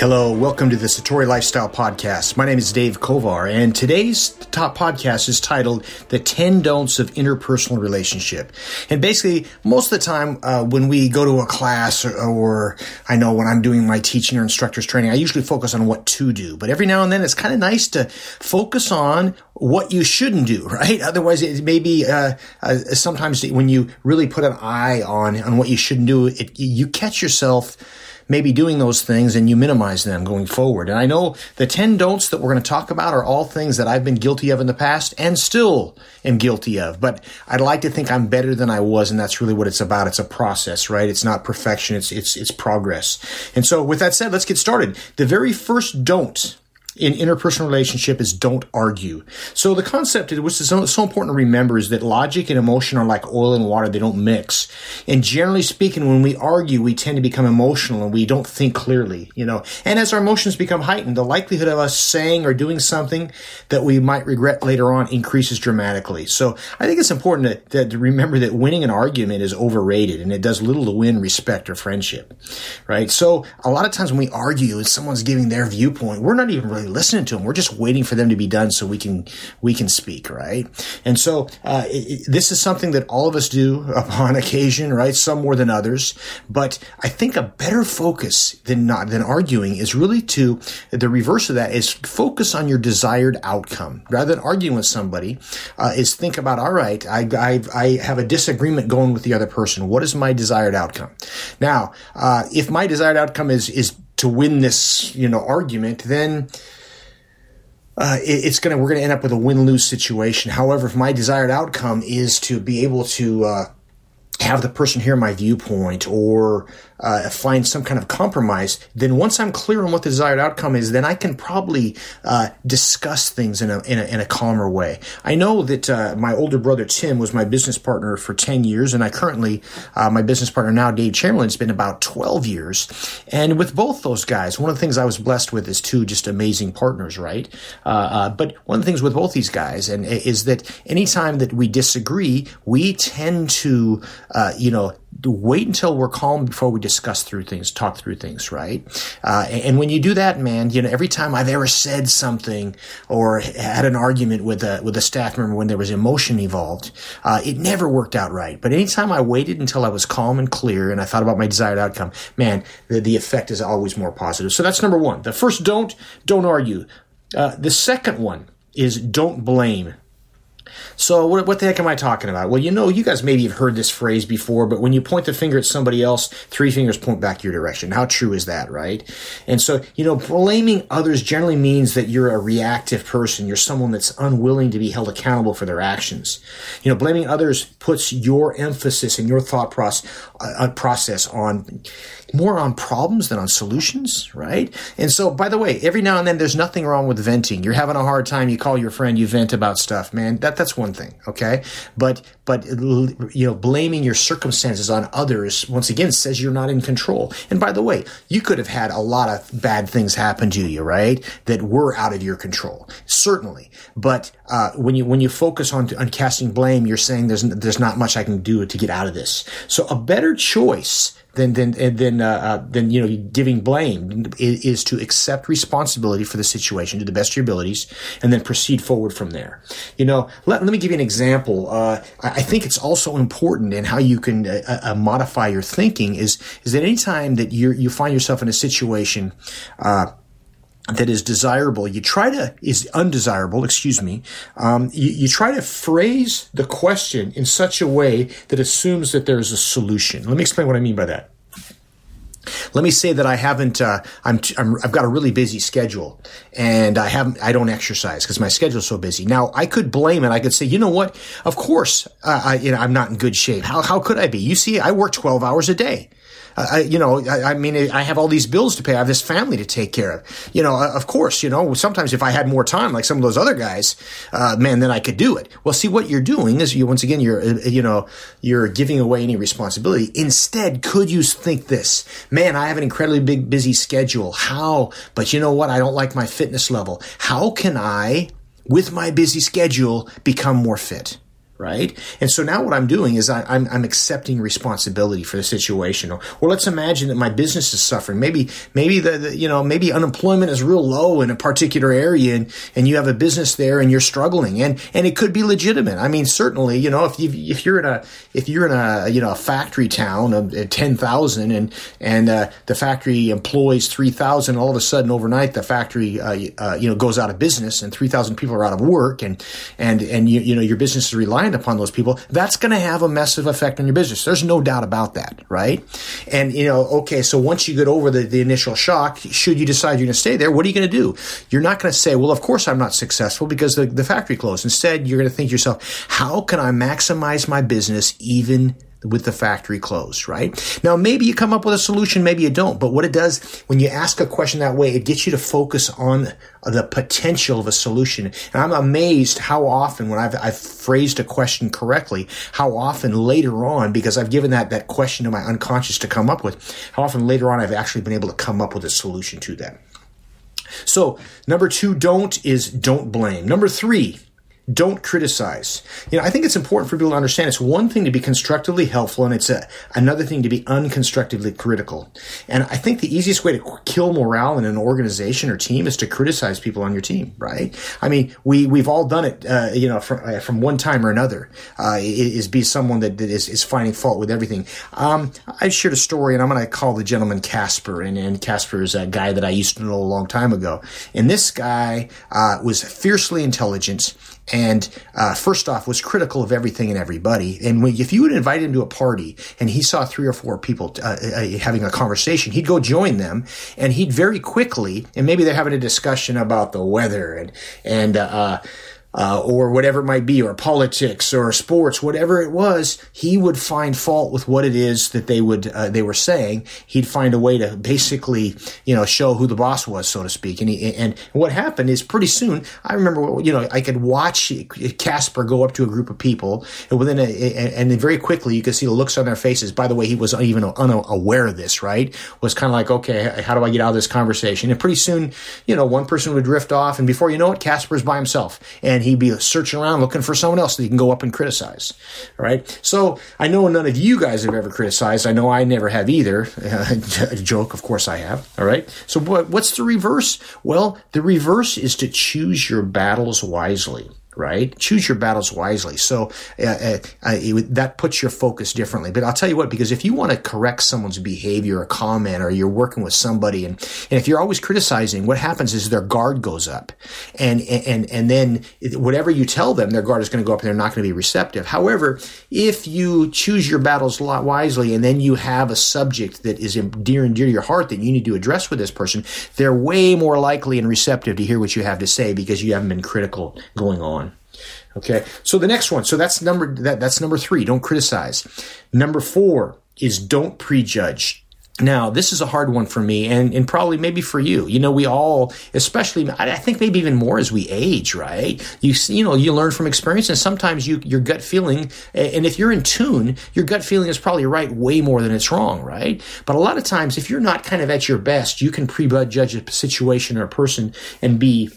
Hello, welcome to the Satori Lifestyle Podcast. My name is Dave Kovar, and today's top podcast is titled The 10 Don'ts of Interpersonal Relationship. And basically, most of the time uh, when we go to a class, or, or, I know when I'm doing my teaching or instructor's training, I usually focus on what to do. But every now and then, it's kind of nice to focus on what you shouldn't do, right? Otherwise, it may be uh, uh, sometimes when you really put an eye on, on what you shouldn't do, it, you catch yourself maybe doing those things and you minimize them going forward. And I know the 10 don'ts that we're going to talk about are all things that I've been guilty of in the past and still am guilty of. But I'd like to think I'm better than I was. And that's really what it's about. It's a process, right? It's not perfection. It's, it's, it's progress. And so with that said, let's get started. The very first don't in interpersonal relationship is don't argue. So the concept, which is so, important to remember, is that logic and emotion are like oil and water; they don't mix. And generally speaking, when we argue, we tend to become emotional and we don't think clearly. You know, and as our emotions become heightened, the likelihood of us saying or doing something that we might regret later on increases dramatically. So I think it's important to, to remember that winning an argument is overrated, and it does little to win respect or friendship. Right. So a lot of times when we argue and someone's giving their viewpoint, we're not even really listening to them. We're just waiting for them to be done so we can we can speak, right? And so uh, it, this is something that all of us do upon occasion, right? Some more than others, but I think a better focus than not than arguing is really to the reverse of that is focus on your desired outcome rather than arguing with somebody. Uh, is think about all right, I, I I have a disagreement going with the other person. What is my desired outcome? Now, uh, if my desired outcome is is to win this, you know, argument, then uh, it, it's gonna we're gonna end up with a win lose situation. However, if my desired outcome is to be able to uh, have the person hear my viewpoint or uh, find some kind of compromise, then once I'm clear on what the desired outcome is, then I can probably uh, discuss things in a, in a, in a calmer way. I know that uh, my older brother Tim was my business partner for ten years, and I currently uh, my business partner now Dave Chamberlain has been about twelve years. And with both those guys, one of the things I was blessed with is two just amazing partners, right? Uh, uh, but one of the things with both these guys and is that anytime that we disagree, we tend to you know wait until we're calm before we discuss through things, talk through things, right? Uh, and when you do that, man, you know, every time I've ever said something or had an argument with a with a staff member when there was emotion involved, uh, it never worked out right. But anytime I waited until I was calm and clear and I thought about my desired outcome, man, the, the effect is always more positive. So that's number one. The first, don't don't argue. Uh, the second one is don't blame. So what, what the heck am I talking about? Well, you know, you guys maybe have heard this phrase before, but when you point the finger at somebody else, three fingers point back your direction. How true is that, right? And so, you know, blaming others generally means that you're a reactive person. You're someone that's unwilling to be held accountable for their actions. You know, blaming others puts your emphasis and your thought process, uh, process on more on problems than on solutions, right? And so, by the way, every now and then there's nothing wrong with venting. You're having a hard time, you call your friend, you vent about stuff, man. That that's one thing, okay? But but you know, blaming your circumstances on others once again says you're not in control. And by the way, you could have had a lot of bad things happen to you, right? That were out of your control, certainly. But uh, when you when you focus on on casting blame, you're saying there's there's not much I can do to get out of this. So a better choice than than than uh, uh, than you know giving blame is, to accept responsibility for the situation to the best of your abilities and then proceed forward from there. You know, let, let me give you an example. Uh, I, I, think it's also important in how you can uh, uh, uh, modify your thinking is is that anytime that you you find yourself in a situation that is desirable, you try to is undesirable. Excuse me. Um, you, you, try to phrase the question in such a way that assumes that there is a solution. Let me explain what I mean by that. Let me say that I haven't. Uh, I'm, i have got a really busy schedule, and I haven't. I don't exercise because my schedule's so busy. Now I could blame it. I could say, you know what? Of course, uh, I, you know, I'm not in good shape. How how could I be? You see, I work 12 hours a day. I, you know, I, I, mean, I have all these bills to pay. I have this family to take care of. You know, of course, you know, sometimes if I had more time, like some of those other guys, uh, man, then I could do it. Well, see, what you're doing is you, once again, you're, uh, you know, you're giving away any responsibility. Instead, could you think this, man, I have an incredibly big, busy schedule. How? But you know what? I don't like my fitness level. How can I, with my busy schedule, become more fit? Right? And so now what I'm doing is I, am I'm, I'm accepting responsibility for the situation. Or, or, let's imagine that my business is suffering. Maybe maybe the, the, you know maybe unemployment is real low in a particular area, and, and you have a business there and you're struggling, and and it could be legitimate. I mean, certainly, you know, if you if you're in a if you're in a you know a factory town of ten thousand and and uh, the factory employs three thousand, all of a sudden overnight the factory uh, uh, you know goes out of business and three thousand people are out of work, and and and you you know your business is reliant reliant upon those people, that's going to have a massive effect on your business. There's no doubt about that, right? And, you know, okay, so once you get over the, the initial shock, should you decide you're going to stay there, what are you going to do? You're not going to say, well, of course I'm not successful because the, the factory closed. Instead, you're going to think to yourself, how can I maximize my business even with the factory closed, right? Now, maybe you come up with a solution, maybe you don't, but what it does when you ask a question that way, it gets you to focus on the potential of a solution. And I'm amazed how often when I've, I've phrased a question correctly, how often later on, because I've given that, that question to my unconscious to come up with, how often later on I've actually been able to come up with a solution to that. So number two, don't is don't blame. Number three, don't criticize. You know, I think it's important for people to understand it's one thing to be constructively helpful and it's a, another thing to be unconstructively critical. And I think the easiest way to kill morale in an organization or team is to criticize people on your team, right? I mean, we, we've all done it, uh, you know, from, uh, from one time or another, uh, is be someone that, that is, is finding fault with everything. Um, I shared a story and I'm going to call the gentleman Casper and, and Casper is a guy that I used to know a long time ago. And this guy, uh, was fiercely intelligent and uh, first off was critical of everything and everybody. And if you would invite him to a party and he saw three or four people uh, uh, having a conversation, he'd go join them, and he'd very quickly, and maybe they're having a discussion about the weather and and uh, or whatever it might be, or politics or sports, whatever it was, he would find fault with what it is that they would uh, they were saying. He'd find a way to basically, you know, show who the boss was, so to speak. And he, and what happened is pretty soon, I remember, you know, I could watch Casper go up to a group of people, and within a, and then very quickly you could see the looks on their faces. By the way, he was even unaware of this, right? Was kind of like, okay, how do I get out of this conversation? And pretty soon, you know, one person would drift off, and before you know it, Casper's by himself, and and he'd be searching around looking for someone else that he can go up and criticize. All right. So I know none of you guys have ever criticized. I know I never have either. Joke, of course I have. All right. So what, what's the reverse? Well, the reverse is to choose your battles wisely right? Choose your battles wisely. So uh, uh, uh that puts your focus differently. But I'll tell you what, because if you want to correct someone's behavior or comment, or you're working with somebody, and, and if you're always criticizing, what happens is their guard goes up, and and and then whatever you tell them, their guard is going to go up, and they're not going to be receptive. However, if you choose your battles wisely, and then you have a subject that is dear and dear to your heart that you need to address with this person, they're way more likely and receptive to hear what you have to say because you haven't been critical going on. Okay. So the next one. So that's number, that, that's number three. Don't criticize. Number four is don't prejudge. Now, this is a hard one for me and, and probably maybe for you. You know, we all, especially, I think maybe even more as we age, right? You, you know, you learn from experience and sometimes you, your gut feeling, and if you're in tune, your gut feeling is probably right way more than it's wrong, right? But a lot of times, if you're not kind of at your best, you can prejudge a situation or a person and be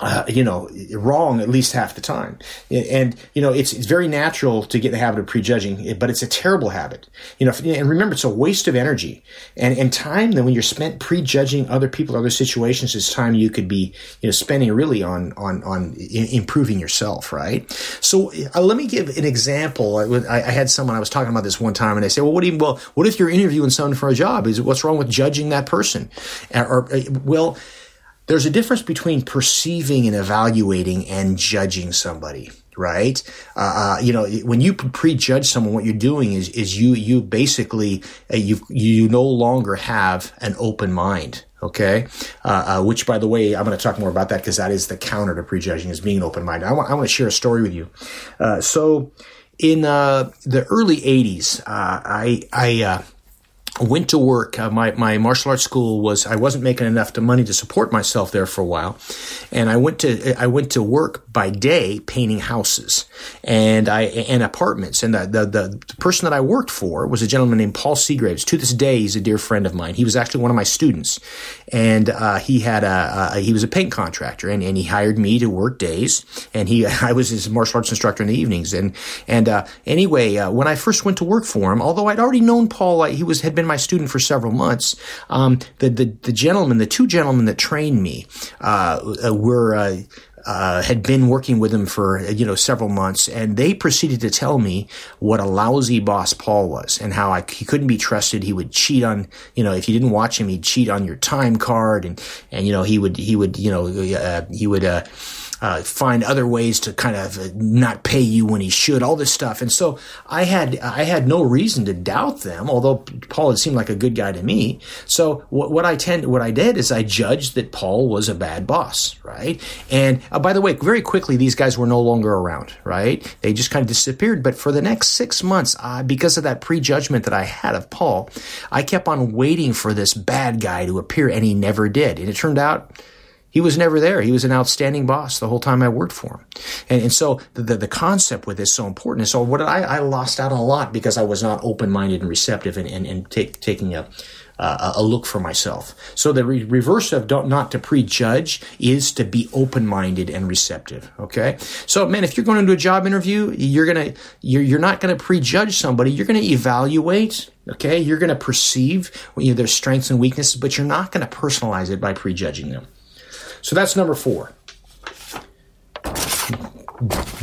uh, you know, wrong at least half the time. And, you know, it's, it's very natural to get the habit of prejudging, but it's a terrible habit. You know, and remember, it's a waste of energy and, and time that when you're spent prejudging other people, other situations, is time you could be, you know, spending really on, on, on improving yourself, right? So uh, let me give an example. I, I, had someone, I was talking about this one time and they say, well, what do you, well, what if you're interviewing someone for a job? Is what's wrong with judging that person? Or, uh, well, there's a difference between perceiving and evaluating and judging somebody right? Uh, uh, you know, when you prejudge someone, what you're doing is is you you basically uh, you you no longer have an open mind. Okay, uh, uh, which by the way, I'm going to talk more about that because that is the counter to prejudging is being open minded. I want I want to share a story with you. Uh, so in the early '80s, I I went to work. Uh, my, my martial arts school was, I wasn't making enough to money to support myself there for a while. And I went to, I went to work by day painting houses and I, and apartments. And the, the, the person that I worked for was a gentleman named Paul Seagraves. To this day, he's a dear friend of mine. He was actually one of my students and, uh, he had a, a, he was a paint contractor and, and he hired me to work days and he, I was his martial arts instructor in the evenings. And, and, uh, anyway, uh, when I first went to work for him, although I'd already known Paul, he was, had been my student for several months. Um, the, the, the gentleman, the two gentlemen that trained me, uh, uh were, uh, uh, had been working with him for you know several months, and they proceeded to tell me what a lousy boss Paul was, and how I, he couldn't be trusted. He would cheat on you know if you didn't watch him, he'd cheat on your time card, and and you know he would he would you know uh, he would. Uh, uh, find other ways to kind of uh, not pay you when he should, all this stuff. And so I had, I had no reason to doubt them, although Paul had seemed like a good guy to me. So what, what I tend, what I did is I judged that Paul was a bad boss, right? And uh, by the way, very quickly, these guys were no longer around, right? They just kind of disappeared. But for the next six months, uh, because of that prejudgment that I had of Paul, I kept on waiting for this bad guy to appear and he never did. And it turned out, he was never there. He was an outstanding boss the whole time I worked for him. And, and so the, the, the, concept with this is so important. And so what I, I lost out a lot because I was not open-minded and receptive and, and, and take, taking a, uh, a look for myself. So the re- reverse of don't, not to prejudge is to be open-minded and receptive. Okay. So man, if you're going into a job interview, you're going to, you're, you're not going to prejudge somebody. You're going to evaluate. Okay. You're going to perceive you know, their strengths and weaknesses, but you're not going to personalize it by prejudging them. So that's number four.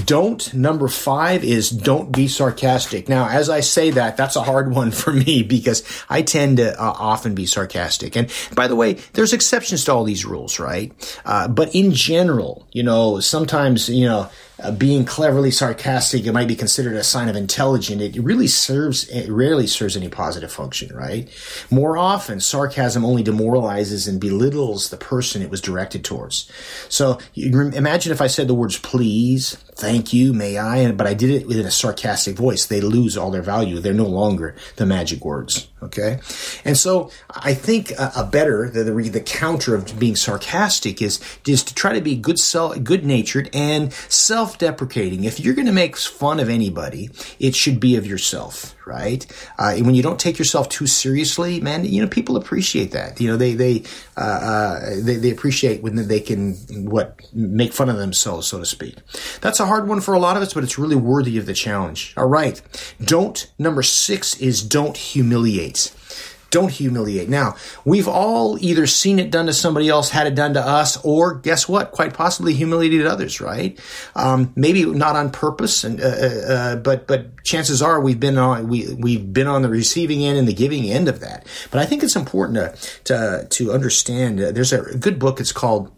Don't. Number five is don't be sarcastic. Now, as I say that, that's a hard one for me because I tend to uh, often be sarcastic. And by the way, there's exceptions to all these rules, right? Uh, but in general, you know, sometimes, you know, uh, being cleverly sarcastic, it might be considered a sign of intelligence. It really serves, it rarely serves any positive function, right? More often, sarcasm only demoralizes and belittles the person it was directed towards. So imagine if I said the words please, thank you, may I, but I did it in a sarcastic voice. They lose all their value. They're no longer the magic words. Okay. And so I think a, a better, the, the, the, counter of being sarcastic is, is to try to be good, self, good natured and self-deprecating. If you're going to make fun of anybody, it should be of yourself, right? Uh, when you don't take yourself too seriously, man, you know, people appreciate that. You know, they, they, uh, uh, they, they appreciate when they can, what, make fun of themselves, so to speak. That's a hard one for a lot of us, but it's really worthy of the challenge. All right. Don't, number six is don't humiliate. Don't humiliate. Now, we've all either seen it done to somebody else, had it done to us, or guess what? Quite possibly humiliated others, right? Um, maybe not on purpose, and uh, uh, uh, but but chances are we've been on we we've been on the receiving end and the giving end of that. But I think it's important to to to understand. Uh, there's a good book. It's called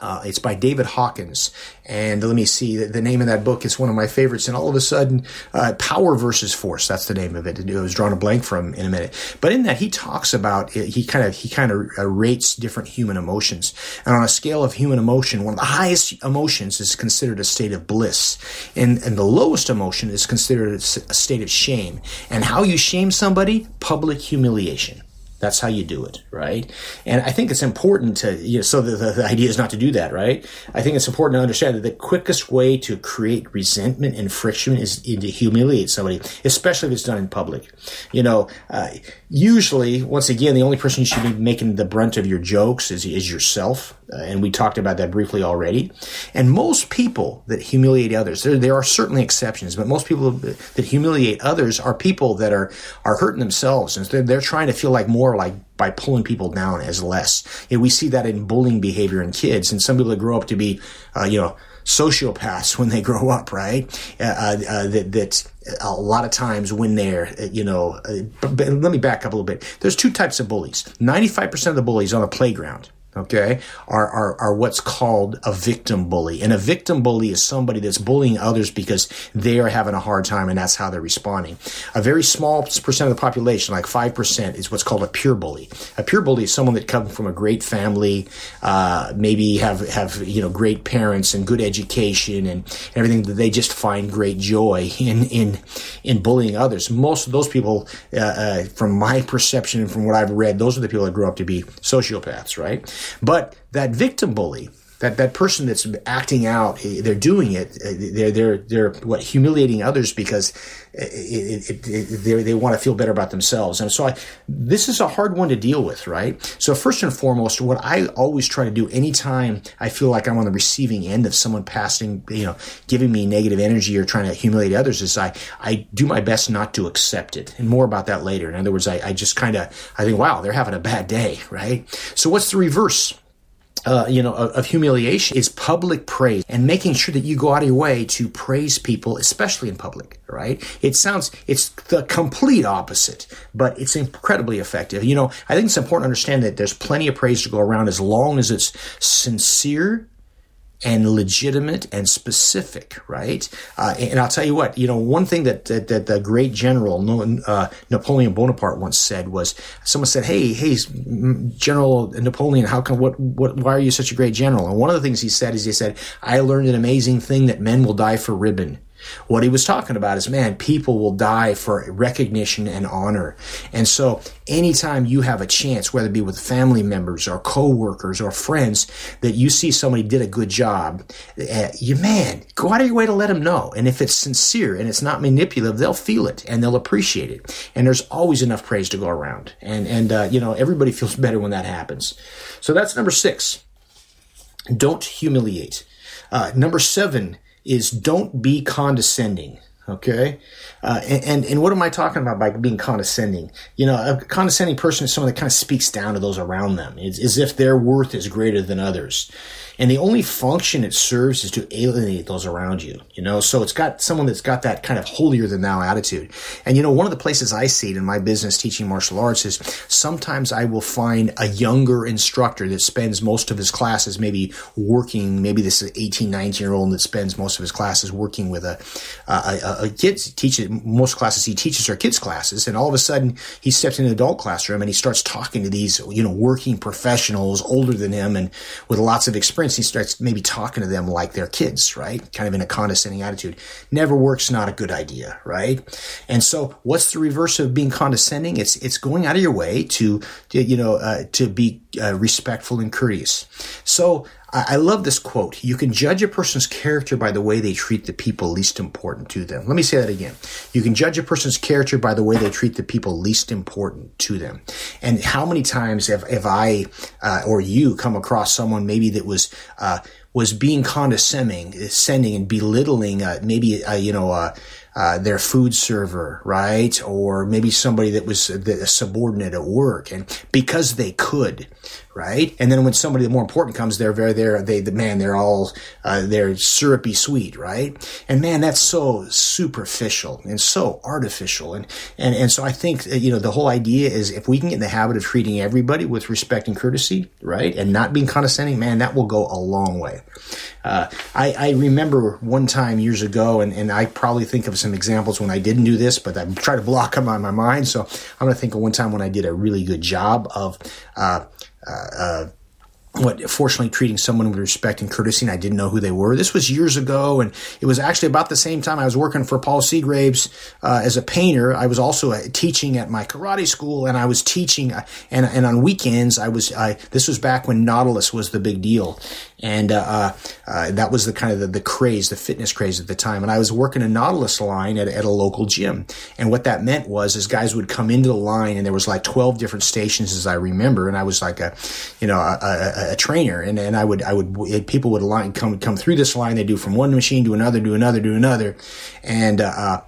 uh, it's by David Hawkins. And let me see, the, the, name of that book It's one of my favorites. And all of a sudden, uh, Power versus Force, that's the name of it. It was drawn a blank from in a minute. But in that, he talks about, he kind of, he kind of uh, rates different human emotions. And on a scale of human emotion, one of the highest emotions is considered a state of bliss. And, and the lowest emotion is considered a state of shame. And how you shame somebody? Public humiliation. That's how you do it, right? And I think it's important to, you know, so the, the, the, idea is not to do that, right? I think it's important to understand that the quickest way to create resentment and friction is to humiliate somebody, especially if it's done in public. You know, uh, usually, once again, the only person you should be making the brunt of your jokes is, is yourself. Uh, and we talked about that briefly already. And most people that humiliate others, there, there are certainly exceptions, but most people that humiliate others are people that are, are hurting themselves. And they're, they're trying to feel like more like by pulling people down as less. Know, we see that in bullying behavior in kids and some people that grow up to be, uh, you know, sociopaths when they grow up, right? Uh, uh, uh that, that a lot of times when they're, you know, uh, let me back up a little bit. There's two types of bullies. 95% of the bullies on the playground okay, are, are, are what's called a victim bully. And a victim bully is somebody that's bullying others because they are having a hard time and that's how they're responding. A very small percent of the population, like 5%, is what's called a pure bully. A pure bully is someone that comes from a great family, uh, maybe have, have, you know, great parents and good education and everything that they just find great joy in, in, in bullying others. Most of those people, uh, uh, from my perception and from what I've read, those are the people that grow up to be sociopaths, right? But that victim bully, that, that person that's acting out, eh, they're doing it. Eh, they're they're they're what humiliating others because eh, it, it, it, they they want to feel better about themselves. And so I, this is a hard one to deal with, right? So first and foremost, what I always try to do anytime I feel like I'm on the receiving end of someone passing, you know, giving me negative energy or trying to humiliate others, is I I do my best not to accept it. And more about that later. In other words, I, I just kind of I think, wow, they're having a bad day, right? So what's the reverse? Uh, you know, of, of, humiliation is public praise and making sure that you go out of your way to praise people, especially in public, right? It sounds, it's the complete opposite, but it's incredibly effective. You know, I think it's important to understand that there's plenty of praise to go around as long as it's sincere and legitimate and specific, right? Uh, and I'll tell you what, you know, one thing that that, that the great general uh, Napoleon Bonaparte once said was, someone said, "Hey, hey, General Napoleon, how come? What, what? Why are you such a great general?" And one of the things he said is, he said, "I learned an amazing thing that men will die for ribbon." What he was talking about is, man, people will die for recognition and honor. And so anytime you have a chance, whether it be with family members or coworkers or friends, that you see somebody did a good job, uh, you, man, go out of your way to let them know. And if it's sincere and it's not manipulative, they'll feel it and they'll appreciate it. And there's always enough praise to go around. And, and, uh, you know, everybody feels better when that happens. So that's number six. Don't humiliate. Uh, number seven, is don't be condescending. Okay. Uh, and, and what am I talking about by being condescending? You know, a condescending person is someone that kind of speaks down to those around them. It's as if their worth is greater than others and the only function it serves is to alienate those around you you know? So it's got someone that's got that kind of holier than thou attitude. And you know one of the places i see it in my business teaching martial arts is sometimes i will find a younger instructor that spends most of his classes maybe working maybe this 18 19 year old that spends most of his classes working with a a, a, a kids teaches most classes he teaches are kids classes and all of a sudden he steps in an adult classroom and he starts talking to these you know working professionals older than him and with lots of experience he starts maybe talking to them like they're kids, right? Kind of in a condescending attitude. Never works, not a good idea, right? And so what's the reverse of being condescending? It's, it's going out of your way to, to you know, uh, to be uh, respectful and courteous. So I love this quote. You can judge a person's character by the way they treat the people least important to them. Let me say that again. You can judge a person's character by the way they treat the people least important to them. And how many times have, have I uh, or you come across someone maybe that was uh, was being condescending, sending and belittling uh, maybe uh, you know uh, uh, their food server, right? Or maybe somebody that was a subordinate at work and because they could, right? And then when somebody more important comes, they're very there. They, the man, they're all uh, they're syrupy sweet, right? And man, that's so superficial and so artificial. And and and so I think you know the whole idea is if we can get in the habit of treating everybody with respect and courtesy, right, and not being condescending, man, that will go a long way. Uh, I, I remember one time years ago, and, and I probably think of some examples when I didn't do this, but I try to block them on my mind. So I'm going to think of one time when I did a really good job of uh, uh, what fortunately treating someone with respect and courtesy and I didn't know who they were. This was years ago and it was actually about the same time I was working for Paul Seagraves uh, as a painter. I was also uh, teaching at my karate school and I was teaching uh, and and on weekends I was I this was back when Nautilus was the big deal and uh, uh, uh, that was the kind of the, the, craze, the fitness craze at the time. And I was working a Nautilus line at, at a local gym, and what that meant was, is guys would come into the line, and there was like twelve different stations, as I remember, and I was like a, you know, a, a, a trainer, and, and I would, I would, people would line come come through this line, they do from one machine to another, to another, to another, and uh, uh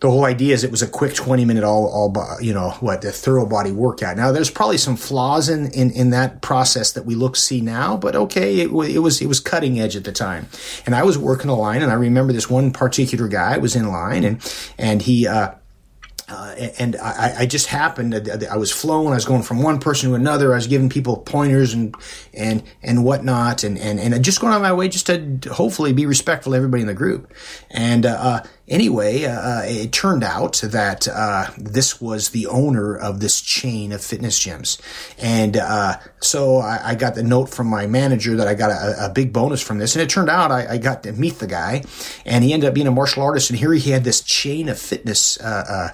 the whole idea is it was a quick 20 minute all, all you know what the thorough body workout now there's probably some flaws in, in in that process that we look see now but okay it, it was it was cutting edge at the time and i was working a line and i remember this one particular guy was in line and and he uh uh, and I, I, just happened. I was flowing. I was going from one person to another. I was giving people pointers and and and whatnot, and and and just going on my way just to hopefully be respectful to everybody in the group. And uh, anyway, uh, it turned out that uh, this was the owner of this chain of fitness gyms, and uh, so I, I, got the note from my manager that I got a, a big bonus from this. And it turned out I, I, got to meet the guy, and he ended up being a martial artist. And here he had this chain of fitness. Uh,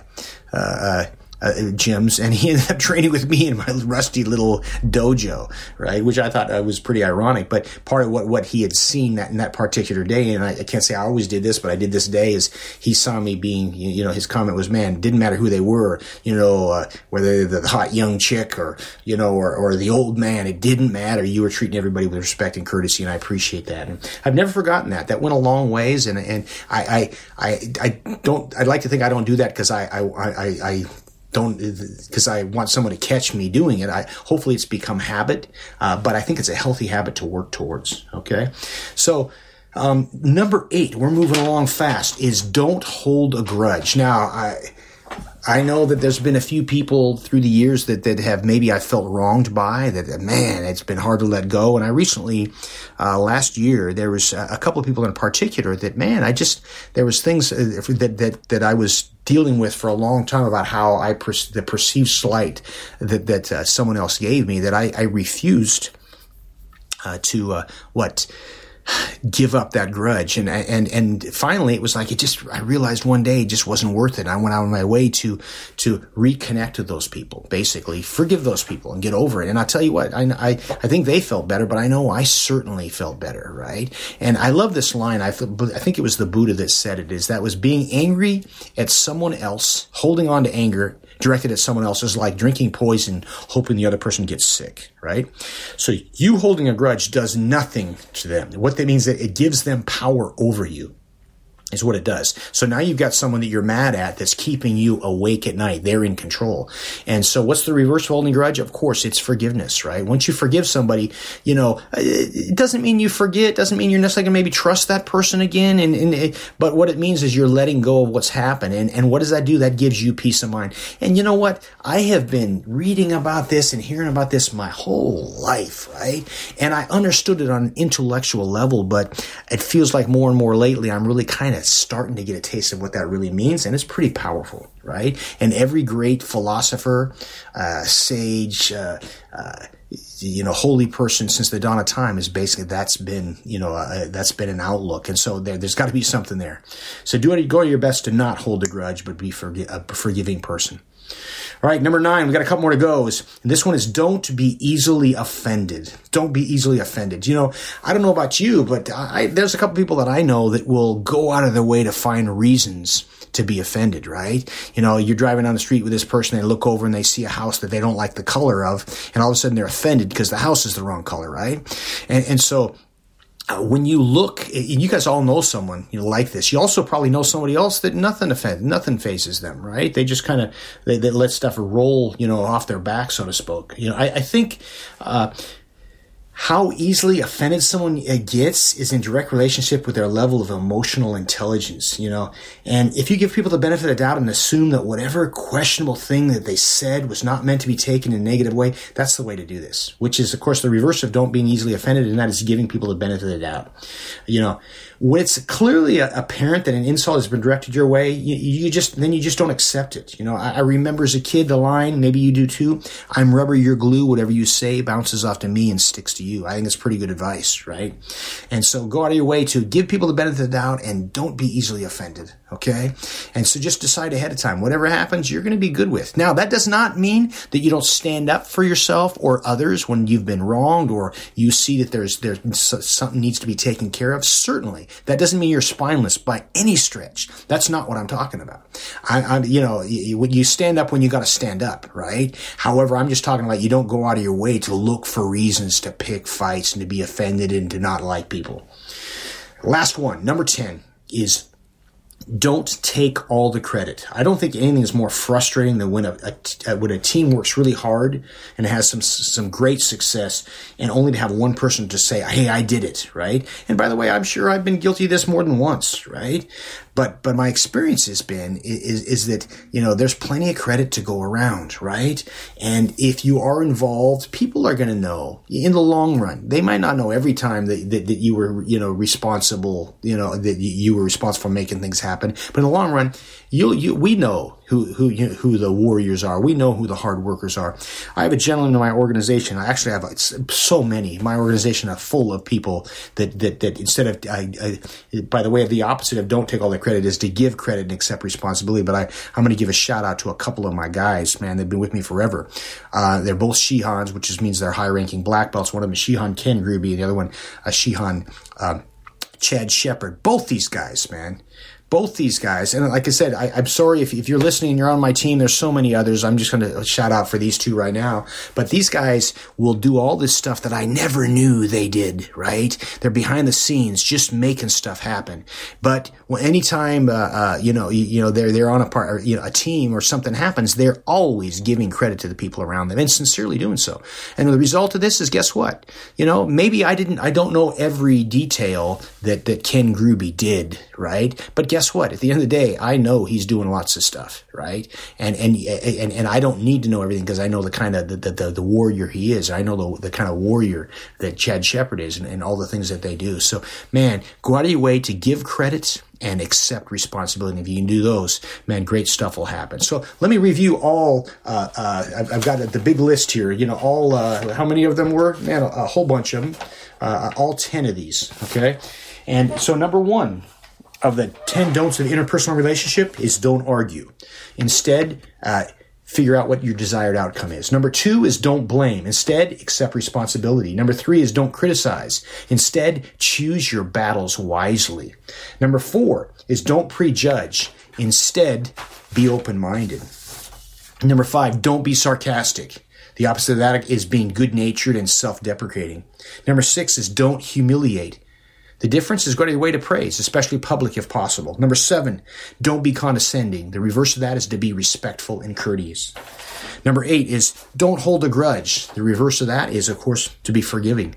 uh, gyms, and he ended up training with me in my rusty little dojo, right? Which I thought uh, was pretty ironic. But part of what, what he had seen that in that particular day, and I, I, can't say I always did this, but I did this day, is he saw me being, you know, his comment was, "Man, didn't matter who they were, you know, uh, whether the hot young chick or you know, or, or the old man, it didn't matter. You were treating everybody with respect and courtesy, and I appreciate that. And I've never forgotten that. That went a long ways, and and I I I, I don't. I'd like to think I don't do that because I I I, I don't because I want someone to catch me doing it. I hopefully it's become habit, uh, but I think it's a healthy habit to work towards. Okay, so. Um, number eight, we're moving along fast, is don't hold a grudge. Now, I, I know that there's been a few people through the years that, that have maybe I felt wronged by that, man, it's been hard to let go. And I recently, uh, last year, there was a couple of people in particular that, man, I just, there was things uh, that, that, that I was dealing with for a long time about how I, per- the perceived slight that, that uh, someone else gave me that I, I refused uh, to, uh, what, give up that grudge. And, and, and finally it was like, it just, I realized one day it just wasn't worth it. I went out of my way to, to reconnect with those people, basically forgive those people and get over it. And I'll tell you what, I, I, I think they felt better, but I know I certainly felt better, right? And I love this line. I, I think it was the Buddha that said it is that was being angry at someone else, holding on to anger directed at someone else is like drinking poison, hoping the other person gets sick, right? So you holding a grudge does nothing to them. What that means that it gives them power over you is what it does. So now you've got someone that you're mad at that's keeping you awake at night. They're in control. And so what's the reverse of holding grudge? Of course, it's forgiveness, right? Once you forgive somebody, you know, it doesn't mean you forget, doesn't mean you're necessarily going to maybe trust that person again. And, and but what it means is you're letting go of what's happened. And, and what does that do? That gives you peace of mind. And you know what? I have been reading about this and hearing about this my whole life, right? And I understood it on an intellectual level, but it feels like more and more lately I'm really kind of starting to get a taste of what that really means, and it's pretty powerful, right? And every great philosopher, uh, sage, uh, uh, you know, holy person since the dawn of time is basically that's been, you know, uh, that's been an outlook. And so there, has got to be something there. So do go your best to not hold a grudge, but be forgi- a forgiving person. All right, number nine, we got a couple more to go. And this one is don't be easily offended. Don't be easily offended. You know, I don't know about you, but I, there's a couple people that I know that will go out of their way to find reasons to be offended, right? You know, you're driving down the street with this person, they look over and they see a house that they don't like the color of, and all of a sudden they're offended because the house is the wrong color, right? And, and so uh, when you look, you guys all know someone you know, like this. You also probably know somebody else that nothing offends, nothing faces them, right? They just kind of they, they, let stuff roll, you know, off their back, so to speak. You know, I, I think uh, how easily offended someone gets is in direct relationship with their level of emotional intelligence, you know. And if you give people the benefit of the doubt and assume that whatever questionable thing that they said was not meant to be taken in a negative way, that's the way to do this. Which is, of course, the reverse of don't being easily offended, and that is giving people the benefit of the doubt. You know, when it's clearly apparent that an insult has been directed your way, you, you just then you just don't accept it. You know, I, I, remember as a kid the line, maybe you do too. I'm rubber, you're glue. Whatever you say bounces off to me and sticks to you. I think it's pretty good advice, right? And so go out of your way to give people the benefit of the doubt and don't be easily offended. Okay, and so just decide ahead of time. Whatever happens, you're going to be good with. Now that does not mean that you don't stand up for yourself or others when you've been wronged or you see that there's there's something needs to be taken care of. Certainly that doesn't mean you're spineless by any stretch. That's not what I'm talking about. I, I you know, you, you stand up when you got to stand up, right? However, I'm just talking about you don't go out of your way to look for reasons to pick fights and to be offended and to not like people. Last one, number 10 is don't take all the credit. I don't think anything is more frustrating than when a, a, when a team works really hard and has some some great success, and only to have one person to say, "Hey, I did it," right? And by the way, I'm sure I've been guilty of this more than once, right? But but my experience has been is is that you know there's plenty of credit to go around, right? And if you are involved, people are going to know in the long run. They might not know every time that, that, that you were you know responsible, you know that you were responsible for making things happen. But in the long run, you you we know who who who the warriors are. We know who the hard workers are. I have a gentleman in my organization. I actually have uh, so many. My organization is full of people that that that instead of I, I, by the way of the opposite of don't take all the credit is to give credit and accept responsibility. But I I'm going to give a shout out to a couple of my guys. Man, they've been with me forever. Uh, they're both Shihans, which just means they're high ranking black belts. One of them is Shihan Ken Ruby, and the other one a Shihan. Um, Chad Shepard. Both these guys, man both these guys, and like I said, I, am sorry if, if you're listening and you're on my team. There's so many others. I'm just going to shout out for these two right now. But these guys will do all this stuff that I never knew they did. Right? They're behind the scenes, just making stuff happen. But well, anytime uh, uh, you know you, you, know they're they're on a part, or, you know, a team or something happens, they're always giving credit to the people around them and sincerely doing so. And the result of this is, guess what? You know, maybe I didn't, I don't know every detail that that Ken Gruby did, right? But guess guess what? At the end of the day, I know he's doing lots of stuff, right? And and and, and I don't need to know everything because I know the kind of the, the, the, warrior he is. I know the, the kind of warrior that Chad Shepard is and, and all the things that they do. So, man, go out of your way to give credits and accept responsibility. And if you can do those, man, great stuff will happen. So let me review all. Uh, uh, I've, I've, got the big list here. You know, all uh, how many of them were? Man, a, a whole bunch of them. Uh, all ten of these. Okay, and so number one of the 10 don'ts of interpersonal relationship is don't argue. Instead, uh, figure out what your desired outcome is. Number two is don't blame. Instead, accept responsibility. Number three is don't criticize. Instead, choose your battles wisely. Number four is don't prejudge. Instead, be open minded. Number five, don't be sarcastic. The opposite of that is being good natured and self deprecating. Number six is don't humiliate. The difference is go to your way to praise, especially public if possible. Number seven, don't be condescending. The reverse of that is to be respectful and courteous. Number eight is don't hold a grudge. The reverse of that is, of course, to be forgiving.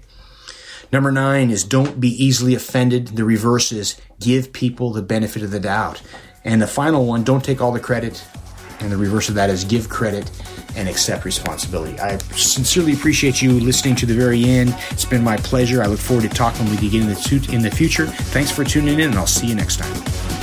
Number nine is don't be easily offended. The reverse is give people the benefit of the doubt. And the final one, don't take all the credit. And the reverse of that is give credit and accept responsibility. I sincerely appreciate you listening to the very end. It's been my pleasure. I look forward to talking with you again in the, future. Thanks for tuning in, and I'll see you next time.